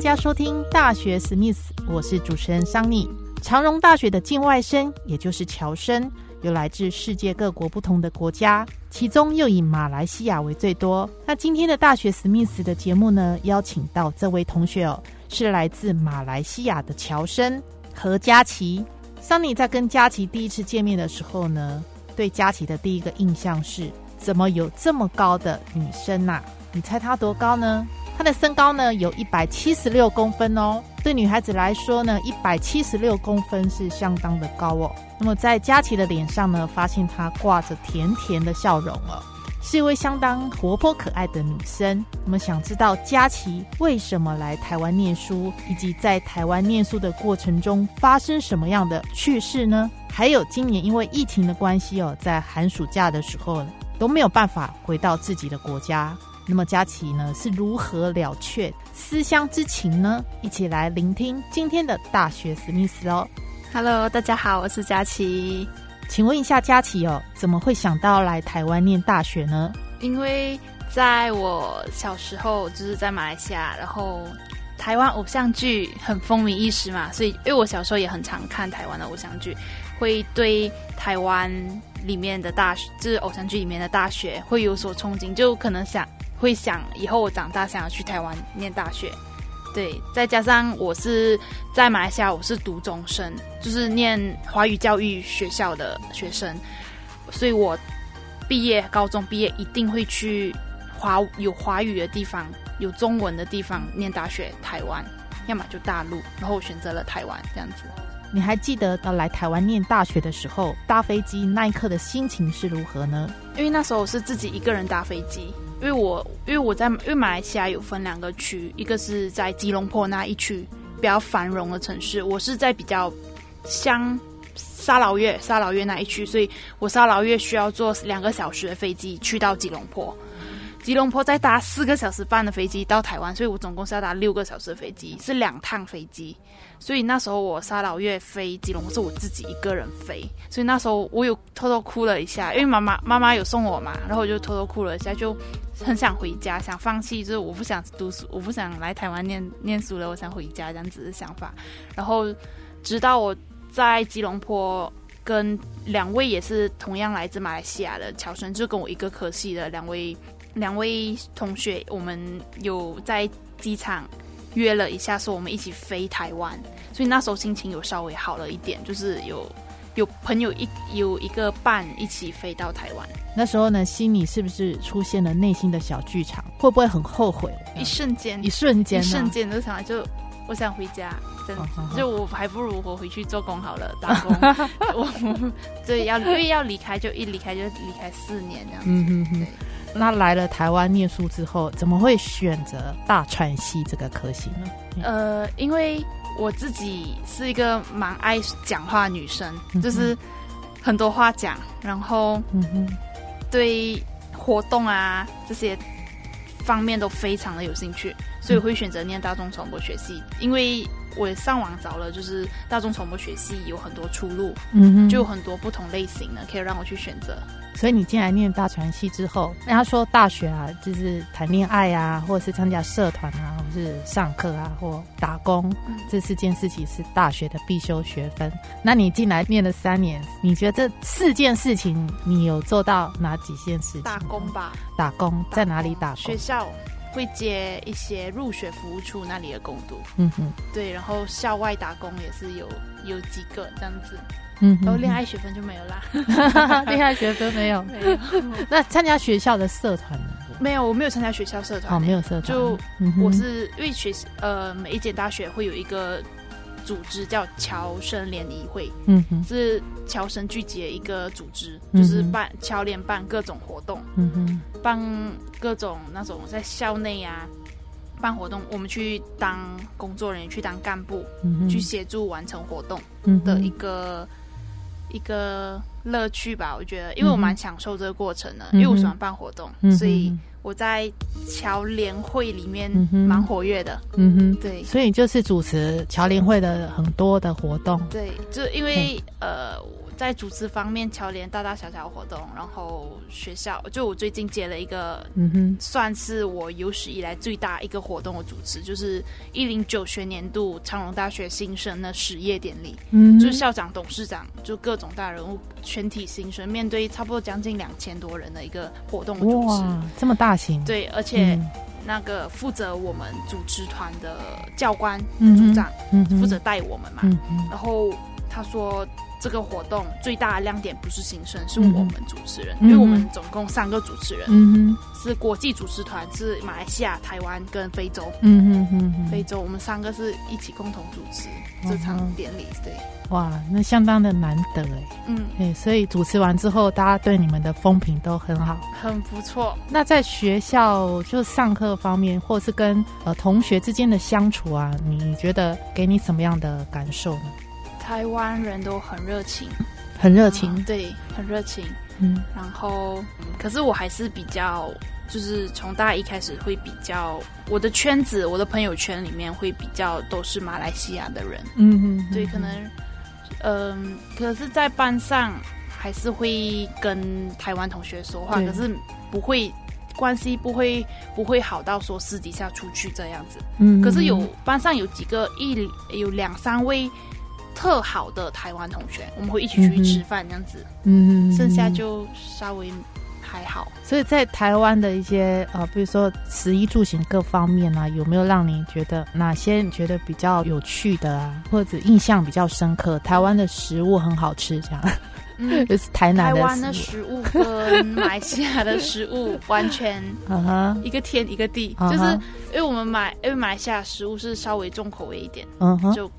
大家收听大学史密斯，我是主持人桑尼。长荣大学的境外生，也就是侨生。有来自世界各国不同的国家，其中又以马来西亚为最多。那今天的大学史密斯的节目呢，邀请到这位同学哦，是来自马来西亚的乔生何佳琪。桑尼在跟佳琪第一次见面的时候呢，对佳琪的第一个印象是，怎么有这么高的女生呐？你猜她多高呢？她的身高呢，有一百七十六公分哦。对女孩子来说呢，一百七十六公分是相当的高哦。那么在佳琪的脸上呢，发现她挂着甜甜的笑容哦，是一位相当活泼可爱的女生。那么想知道佳琪为什么来台湾念书，以及在台湾念书的过程中发生什么样的趣事呢？还有今年因为疫情的关系哦，在寒暑假的时候都没有办法回到自己的国家。那么佳琪呢是如何了却思乡之情呢？一起来聆听今天的大学史密斯哦。Hello，大家好，我是佳琪。请问一下佳琪哦，怎么会想到来台湾念大学呢？因为在我小时候就是在马来西亚，然后台湾偶像剧很风靡一时嘛，所以因为我小时候也很常看台湾的偶像剧，会对台湾里面的大学，就是偶像剧里面的大学会有所憧憬，就可能想。会想以后我长大想要去台湾念大学，对，再加上我是在马来西亚，我是读中生，就是念华语教育学校的学生，所以我毕业高中毕业一定会去华有华语的地方、有中文的地方念大学。台湾，要么就大陆，然后我选择了台湾这样子。你还记得要来台湾念大学的时候，搭飞机那一刻的心情是如何呢？因为那时候我是自己一个人搭飞机。因为我因为我在因为马来西亚有分两个区，一个是在吉隆坡那一区比较繁荣的城市，我是在比较乡沙劳越沙劳越那一区，所以我沙劳越需要坐两个小时的飞机去到吉隆坡。吉隆坡再搭四个小时半的飞机到台湾，所以我总共是要搭六个小时的飞机，是两趟飞机。所以那时候我沙老越飞吉隆坡是我自己一个人飞，所以那时候我有偷偷哭了一下，因为妈妈妈妈有送我嘛，然后我就偷偷哭了一下，就很想回家，想放弃，就是我不想读书，我不想来台湾念念书了，我想回家这样子的想法。然后直到我在吉隆坡跟两位也是同样来自马来西亚的乔生，就跟我一个科系的两位。两位同学，我们有在机场约了一下，说我们一起飞台湾，所以那时候心情有稍微好了一点，就是有有朋友一有一个伴一起飞到台湾。那时候呢，心里是不是出现了内心的小剧场？会不会很后悔？一瞬间，一瞬间，一瞬间就想就我想回家，真的，就我还不如我回去做工好了，打工。我 对要因为要离开，就一离开就离开四年这样子，对。那来了台湾念书之后，怎么会选择大传系这个科系呢？呃，因为我自己是一个蛮爱讲话女生，就是很多话讲，然后对活动啊这些方面都非常的有兴趣，所以会选择念大众传播学系。因为我也上网找了，就是大众传播学系有很多出路，嗯哼，就有很多不同类型的可以让我去选择。所以你进来念大传系之后，人家说大学啊，就是谈恋爱啊，或者是参加社团啊，或是上课啊，或打工，这四件事情是大学的必修学分。那你进来念了三年，你觉得这四件事情你有做到哪几件事情？打工吧，打工在哪里打工？学校会接一些入学服务处那里的工读，嗯哼，对，然后校外打工也是有有几个这样子。嗯，然后恋爱学分就没有啦，恋爱学分没有，没有。那参加学校的社团呢？没有，我没有参加学校社团。哦，没有社团。就我是因为学呃，每一间大学会有一个组织叫侨生联谊会，嗯哼，是侨生聚集的一个组织，嗯就是办侨联办各种活动，嗯哼，办各种那种在校内啊办活动，我们去当工作人员，去当干部，嗯，去协助完成活动的一个、一个乐趣吧。我觉得，因为我蛮享受这个过程的，嗯因为我喜欢办活动，嗯所以我在侨联会里面蛮活跃的。嗯哼，对所以就是主持侨联会的很多的活动。对，就因为呃，在主持方面，侨联大大小小的活动，然后学校就我最近接了一个。嗯哼，算是我有史以来最大一个活动的主持，就是一零九学年度长隆大学新生的实业典礼。嗯，就是校长、董事长，就各种大人物，全体新生，面对差不多将近两千多人的一个活动的主持。哇，这么大型。对，而且嗯那个负责我们组织团的教官、嗯组长嗯负责带我们嘛。嗯，然后他说，这个活动最大的亮点不是新生，是我们主持人，嗯因为我们总共三个主持人，嗯哼，是国际主持团，是马来西亚、台湾跟非洲。嗯哼嗯哼，非洲，我们三个是一起共同主持这场典礼。对，哇，那相当的难得哎。嗯，对，所以主持完之后，大家对你们的风评都很好。很不错。那在学校就上课方面，或是跟呃同学之间的相处啊，你觉得给你什么样的感受呢？台湾人都很热情，很热情？嗯，对，很热情。嗯。然后，可是我还是比较，就是从大一开始会比较，我的圈子，我的朋友圈里面会比较都是马来西亚的人，嗯嗯，对，可能，嗯、可是，在班上还是会跟台湾同学说话，可是不会关系不会不会好到说私底下出去这样子。嗯，可是有班上有几个一有两三位特好的台湾同学，我们会一起出去吃饭这样子，嗯，嗯，剩下就稍微还好。所以在台湾的一些呃，比如说食衣住行各方面啊，有没有让你觉得哪些你觉得比较有趣的啊，或者印象比较深刻？台湾的食物很好吃，这样，嗯，就 是台南的台湾的食物，跟马来西亚的食物完全 嗯哼，一个天一个地，就是因为我们买，因为马来西亚食物是稍微重口味一点，嗯哼，就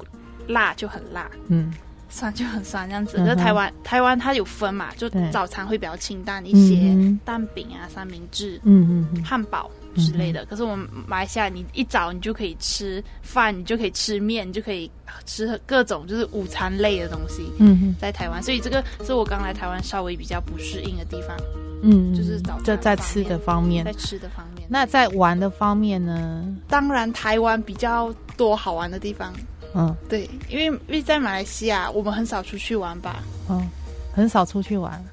辣就很辣，嗯酸就很酸这样子。嗯哼可是台湾台湾它有分嘛，就早餐会比较清淡一些，嗯蛋饼啊、三明治、嗯嗯嗯汉堡之类的。可是我们马来西亚，你一早你就可以吃饭，你就可以吃面，你就可以吃各种就是午餐类的东西。嗯在台湾，所以这个是我刚来台湾稍微比较不适应的地方，嗯，就是早餐就在吃的方面在。吃的方面。那在玩的方面呢？当然，台湾比较多好玩的地方。嗯对，因为因为在马来西亚，我们很少出去玩吧。嗯，很少出去玩。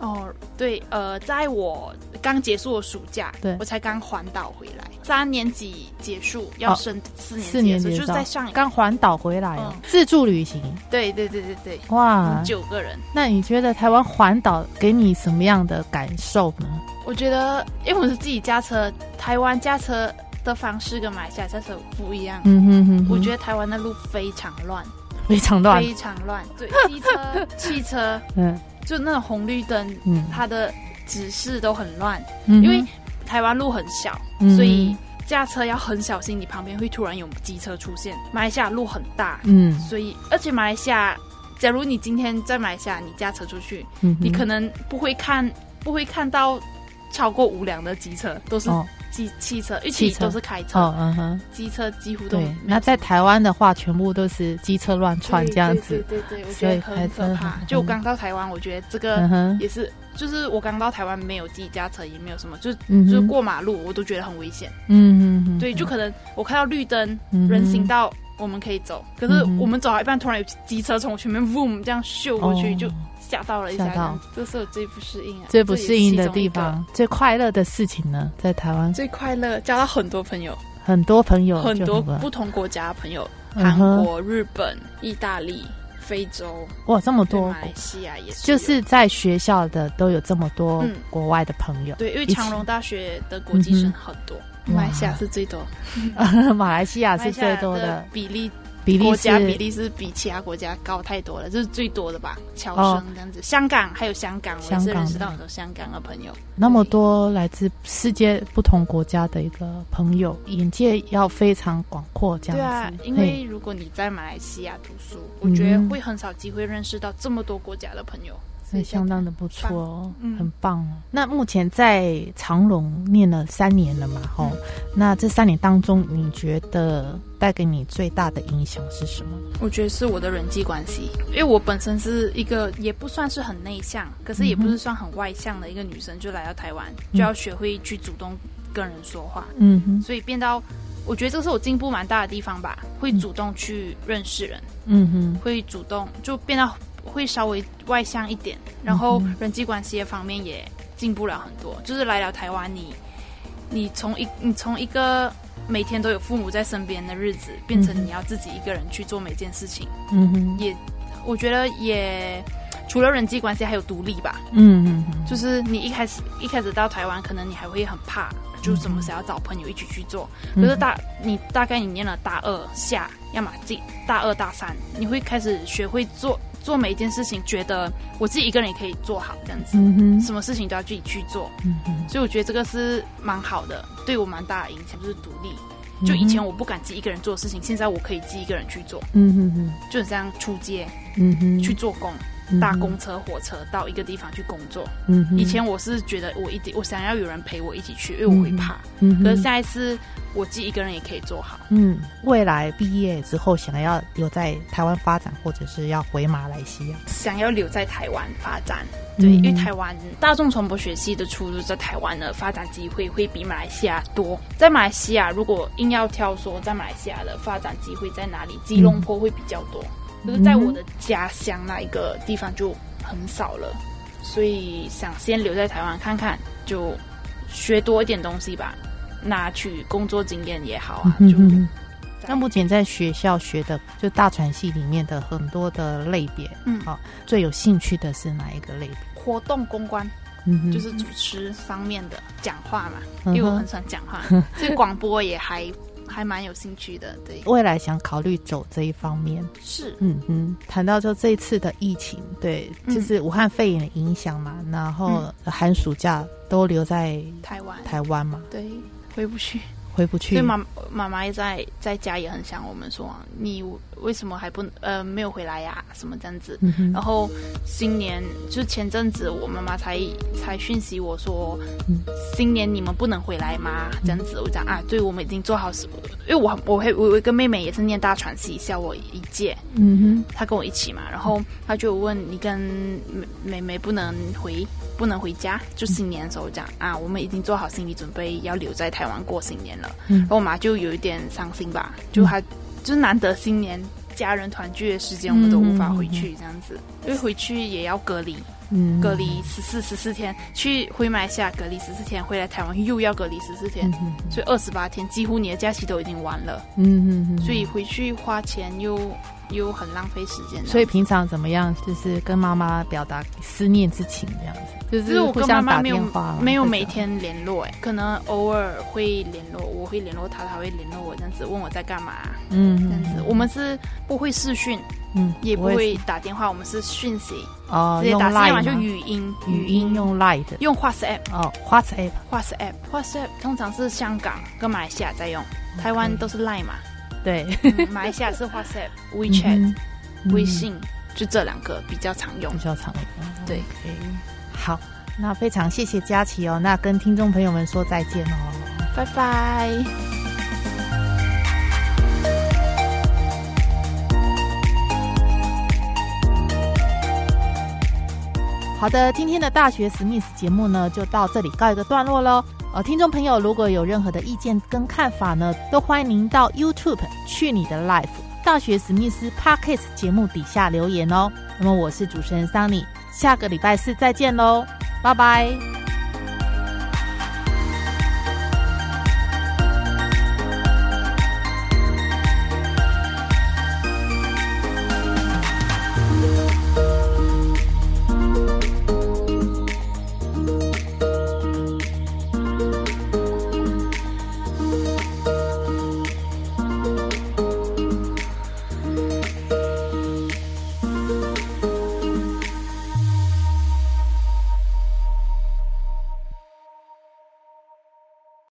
哦，对，呃，在我刚结束的暑假，对我才刚环岛回来，三年级结束要哦升四年级四年级就是在上刚环岛回来哦，嗯自助旅行。对对对对对，哇，九个人。那你觉得台湾环岛给你什么样的感受呢？我觉得，因为我是自己驾车，台湾驾车的方式跟马来西亚不一样。嗯哼哼我觉得得台湾的路非常乱，非常乱。非常乱。对，机车、汽车，嗯就那种红绿灯，嗯它的指示都很乱。嗯，因为台湾路很小，嗯所以驾车要很小心，你旁边会突然有机车出现。马来西亚路很大，嗯所以而且马来西亚，假如你今天在马来西亚，你驾车出去，嗯，你可能不会看不会看到超过五辆的机车，都是哦。机、汽车，一起都是开车，哦嗯哼，机车几乎都对。那在台湾的话，全部都是机车乱窜这样子。对对对对，我所以觉得很可怕。就我刚到台湾，我觉得这个也是，就是我刚到台湾没有自己驾车，也没有什么，就是就是过马路我都觉得很危险。嗯哼哼，对，就可能我看到绿灯，嗯人行道我们可以走，可是我们走到一半，突然有机车从我前面 boom 这样秀过去，哦。就吓到了一下吓到。这是我最不适应啊，最不适应的地。方，最快乐的事情呢，在台湾。最快乐，交到很多朋友，很多朋友很多。不同国家的朋友，嗯韩哼国、日本、意大利、非洲，哇这么多。马来西亚也是，就是在学校的都有这么多嗯。国外的朋友，对，因为长隆大学的国际生很多，嗯马来西亚是最多，马来西亚是最多的，比例比例国家是比例是比其他国家高太多了，这是最多的吧？侨哦生这样子，香港还有香港，我认识到很多香港的朋友。那么多来自世界不同国家的一个朋友，眼界要非常广阔，这样子。对啊，因为如果你在马来西亚读书，我觉得会很少机会认识到这么多国家的朋友，所那以相当的不错哦，嗯。很棒哦。那目前在长隆念了三年了嘛，吼、嗯那这三年当中，你觉得带给你最大的影响是什么？我觉得是我的人际关系，因为我本身是一个也不算是很内向，可是也不是算很外向的一个女生，就来到台湾，就要学会去主动跟人说话，嗯哼，所以变到我觉得这是我进步蛮大的地方吧，会主动去认识人，嗯哼，会主动就变到会稍微外向一点，然后人际关系的方面也进步了很多。就是来了台湾，你你从一你从一个每天都有父母在身边的日子，变成你要自己一个人去做每件事情，嗯哼，也我觉得也除了人际关系，还有独立吧。嗯嗯嗯，就是你一开始一开始到台湾，可能你还会很怕，就什么时候要找朋友一起去做。嗯可是大你大概你念了大二下，要么自己大二大三，你会开始学会做做每一件事情，觉得我自己一个人也可以做好这样子，嗯，什么事情都要自己去做。嗯，所以我觉得这个是蛮好的，对我蛮大的影响，就是独立。就以前我不敢自己一个人做事情，现在我可以自己一个人去做，嗯哼哼，就很像出街嗯哼，去做工，搭公车、火车到一个地方去工作。嗯，以前我是觉得我一定我想要有人陪我一起去，因为我会怕。嗯，可是下一次我自己一个人也可以做好。嗯，未来毕业之后想要留在台湾发展，或者是要回马来西亚，想要留在台湾发展，对，嗯因为台湾大众传播学系的出路在台湾的发展机会会比马来西亚多。在马来西亚，如果硬要挑说在马来西亚的发展机会在哪里，吉隆坡会比较多，可是在我的家乡那一个地方就很少了，所以想先留在台湾看看，就学多一点东西吧，拿取工作经验也好啊，就嗯那目前在学校学的，就大传系里面的很多的类别，嗯。好、最有兴趣的是哪一个类别？活动公关。嗯，就是主持方面的讲话嘛，嗯因为我很喜欢讲话，所以广播也还还蛮有兴趣的。对，未来想考虑走这一方面。是，嗯嗯，谈到就这一次的疫情，对，嗯就是武汉肺炎的影响嘛，然后寒暑假都留在台湾，台湾嘛，对，回不去。回不去。对。妈妈妈也在在家也很想我们说，你为什么还不呃没有回来呀、什么这样子。嗯然后新年就前阵子，我妈妈才才讯息我说，嗯新年你们不能回来吗？这样子，我讲啊，对，我们已经做好事，因为我我会我有一个妹妹也是念大传系，小我一届，嗯哼。她跟我一起嘛，然后她就问你跟妹妹妹不能回不能回家，就新年的时候讲啊，我们已经做好心理准备要留在台湾过新年了，嗯。然后我妈就有一点伤心吧，就还就是难得新年家人团聚的时间，我们都无法回去这样子，因为回去也要隔离，哼，嗯，隔离十四十四天，去回马来西亚隔离十四天，回来台湾又要隔离十四天所以二十八天，几乎你的假期都已经完了，嗯哼哼，所以回去花钱又又很浪费时间。所以平常怎么样，就是跟妈妈表达思念之情这样子，就就是是我跟妈妈没有没有每天联络，哎，可能偶尔会联络，我会联络她，她会联络我，这样子问我在干嘛，嗯这样子。我们是不会视讯，嗯也不会打电话，我们是讯息，哦直接打电话就吗？语音，语音用 Line 的。用 WhatsApp。哦 WhatsApp WhatsApp，WhatsApp 通常是香港跟马来西亚在用，台湾都是 Line 嘛，对。嗯 马来西亚是 WhatsApp、WeChat、嗯微信，就这两个比较常用。比。较长一点，对好，那非常谢谢佳琪哦，那跟听众朋友们说再见哦。拜拜。好的，今天的大学史密斯节目呢，就到这里告一个段落喽。呃，听众朋友如果有任何的意见跟看法呢，都欢迎您到 YouTube 去你的 Life 大学史密斯 Parkes 节目底下留言哦。那么我是主持人 Sunny，，下个礼拜四再见喽，拜拜。